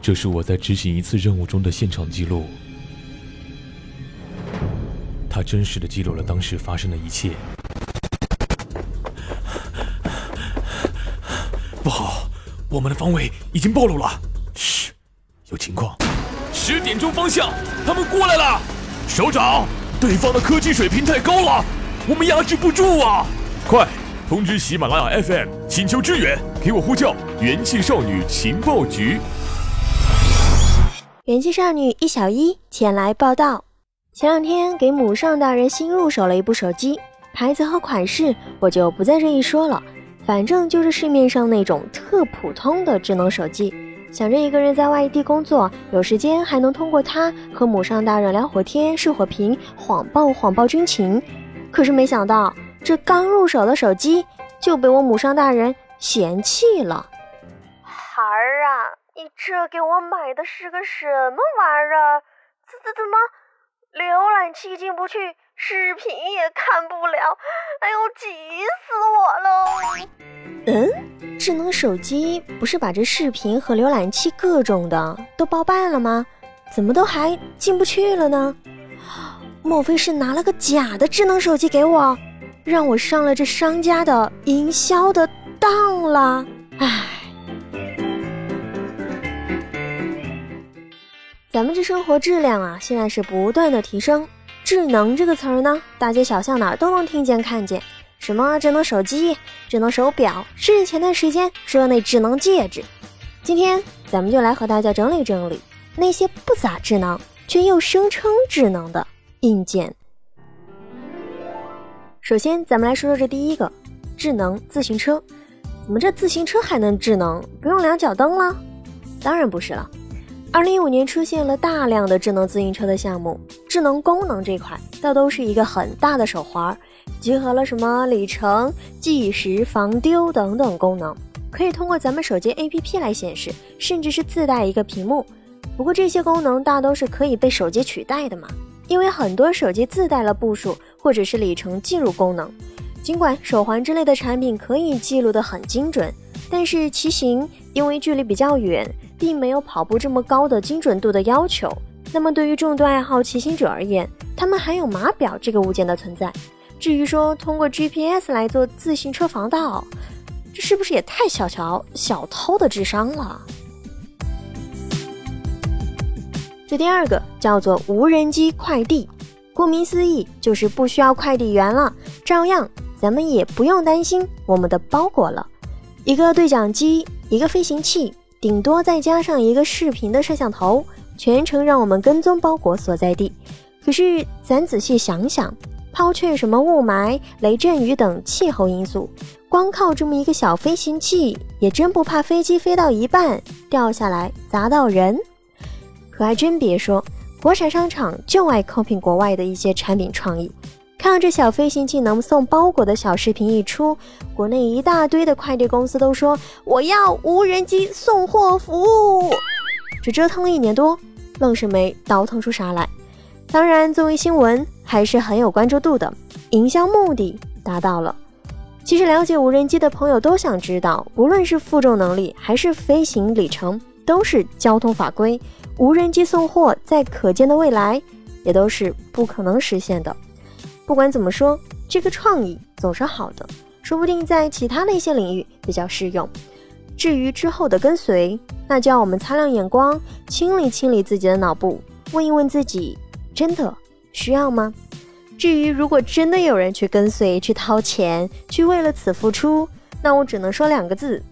这是我在执行一次任务中的现场记录，他真实的记录了当时发生的一切。不好，我们的方位已经暴露了。嘘，有情况。十点钟方向，他们过来了。首长，对方的科技水平太高了，我们压制不住啊！快通知喜马拉雅 FM，请求支援，给我呼叫元气少女情报局。元气少女一小一前来报道。前两天给母上大人新入手了一部手机，牌子和款式我就不在这一说了，反正就是市面上那种特普通的智能手机。想着一个人在外地工作，有时间还能通过它和母上大人聊会天、视会频、谎报谎报军情。可是没想到，这刚入手的手机就被我母上大人嫌弃了。这给我买的是个什么玩意儿？怎怎怎么，浏览器进不去，视频也看不了？哎呦，急死我了！嗯。智能手机不是把这视频和浏览器各种的都包办了吗？怎么都还进不去了呢？莫非是拿了个假的智能手机给我，让我上了这商家的营销的当了？唉，咱们这生活质量啊，现在是不断的提升。智能这个词儿呢，大街小巷哪儿都能听见看见。什么智能手机、智能手表，甚至前段时间说那智能戒指。今天咱们就来和大家整理整理那些不咋智能却又声称智能的硬件。首先，咱们来说说这第一个智能自行车。怎么这自行车还能智能？不用两脚蹬了？当然不是了。二零一五年出现了大量的智能自行车的项目，智能功能这块倒都是一个很大的手环。集合了什么里程、计时、防丢等等功能，可以通过咱们手机 APP 来显示，甚至是自带一个屏幕。不过这些功能大都是可以被手机取代的嘛，因为很多手机自带了步数或者是里程记录功能。尽管手环之类的产品可以记录得很精准，但是骑行因为距离比较远，并没有跑步这么高的精准度的要求。那么对于重度爱好骑行者而言，他们还有码表这个物件的存在。至于说通过 GPS 来做自行车防盗，这是不是也太小瞧小偷的智商了？这第二个叫做无人机快递，顾名思义就是不需要快递员了，照样咱们也不用担心我们的包裹了。一个对讲机，一个飞行器，顶多再加上一个视频的摄像头，全程让我们跟踪包裹所在地。可是咱仔细想想。抛却什么雾霾、雷阵雨等气候因素，光靠这么一个小飞行器，也真不怕飞机飞到一半掉下来砸到人。可还真别说，国产商场就爱 copy 国外的一些产品创意。看到这小飞行器能送包裹的小视频一出，国内一大堆的快递公司都说我要无人机送货服务。这折腾了一年多，愣是没倒腾出啥来。当然，作为新闻。还是很有关注度的，营销目的达到了。其实了解无人机的朋友都想知道，无论是负重能力还是飞行里程，都是交通法规。无人机送货在可见的未来也都是不可能实现的。不管怎么说，这个创意总是好的，说不定在其他的一些领域比较适用。至于之后的跟随，那就要我们擦亮眼光，清理清理自己的脑部，问一问自己：真的？需要吗？至于如果真的有人去跟随、去掏钱、去为了此付出，那我只能说两个字：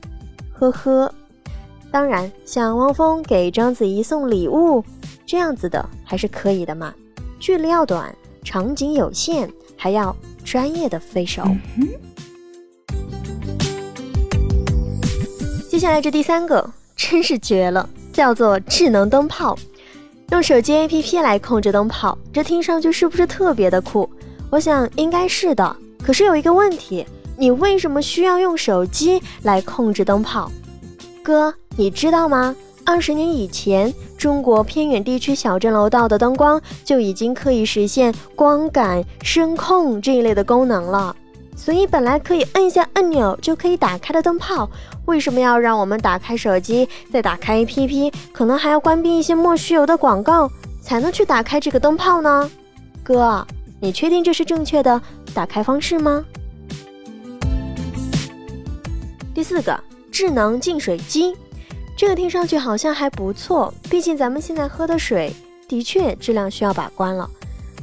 呵呵。当然，像汪峰给章子怡送礼物这样子的还是可以的嘛。距离要短，场景有限，还要专业的飞手。接下来这第三个真是绝了，叫做智能灯泡。用手机 APP 来控制灯泡，这听上去是不是特别的酷？我想应该是的。可是有一个问题，你为什么需要用手机来控制灯泡？哥，你知道吗？二十年以前，中国偏远地区小镇楼道的灯光就已经可以实现光感、声控这一类的功能了。所以本来可以摁一下按钮就可以打开的灯泡，为什么要让我们打开手机，再打开 APP，可能还要关闭一些莫须有的广告，才能去打开这个灯泡呢？哥，你确定这是正确的打开方式吗？第四个，智能净水机，这个听上去好像还不错，毕竟咱们现在喝的水的确质量需要把关了。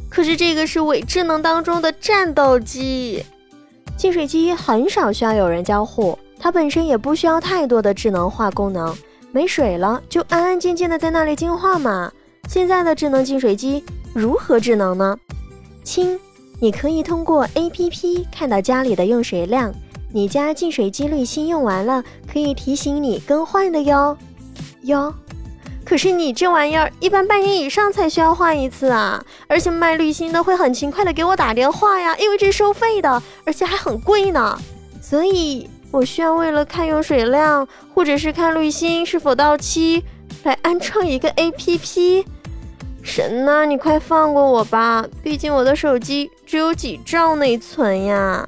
可是这个是伪智能当中的战斗机，净水机很少需要有人交互，它本身也不需要太多的智能化功能，没水了就安安静静的在那里净化嘛。现在的智能净水机如何智能呢？亲，你可以通过 APP 看到家里的用水量，你家净水机滤芯用完了，可以提醒你更换的哟哟。可是你这玩意儿一般半年以上才需要换一次啊，而且卖滤芯的会很勤快的给我打电话呀，因为这是收费的，而且还很贵呢。所以我需要为了看用水量，或者是看滤芯是否到期，来安装一个 APP。神呐，你快放过我吧，毕竟我的手机只有几兆内存呀。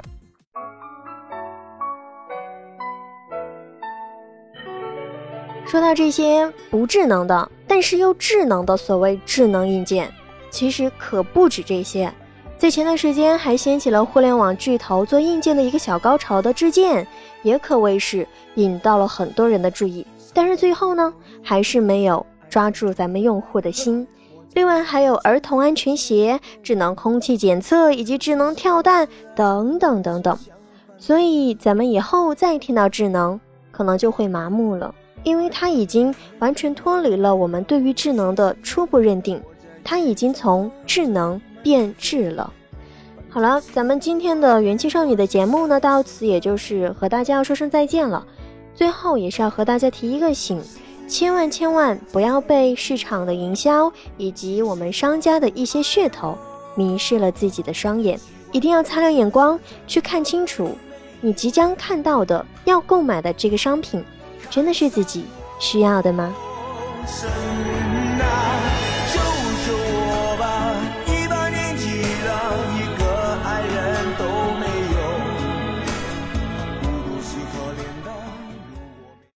说到这些不智能的，但是又智能的所谓智能硬件，其实可不止这些。在前段时间还掀起了互联网巨头做硬件的一个小高潮的智剑，也可谓是引到了很多人的注意。但是最后呢，还是没有抓住咱们用户的心。另外还有儿童安全鞋、智能空气检测以及智能跳蛋等等等等。所以咱们以后再听到智能，可能就会麻木了。因为它已经完全脱离了我们对于智能的初步认定，它已经从智能变质了。好了，咱们今天的元气少女的节目呢，到此也就是和大家要说声再见了。最后也是要和大家提一个醒，千万千万不要被市场的营销以及我们商家的一些噱头迷失了自己的双眼，一定要擦亮眼光去看清楚，你即将看到的要购买的这个商品。真的是自己需要的吗？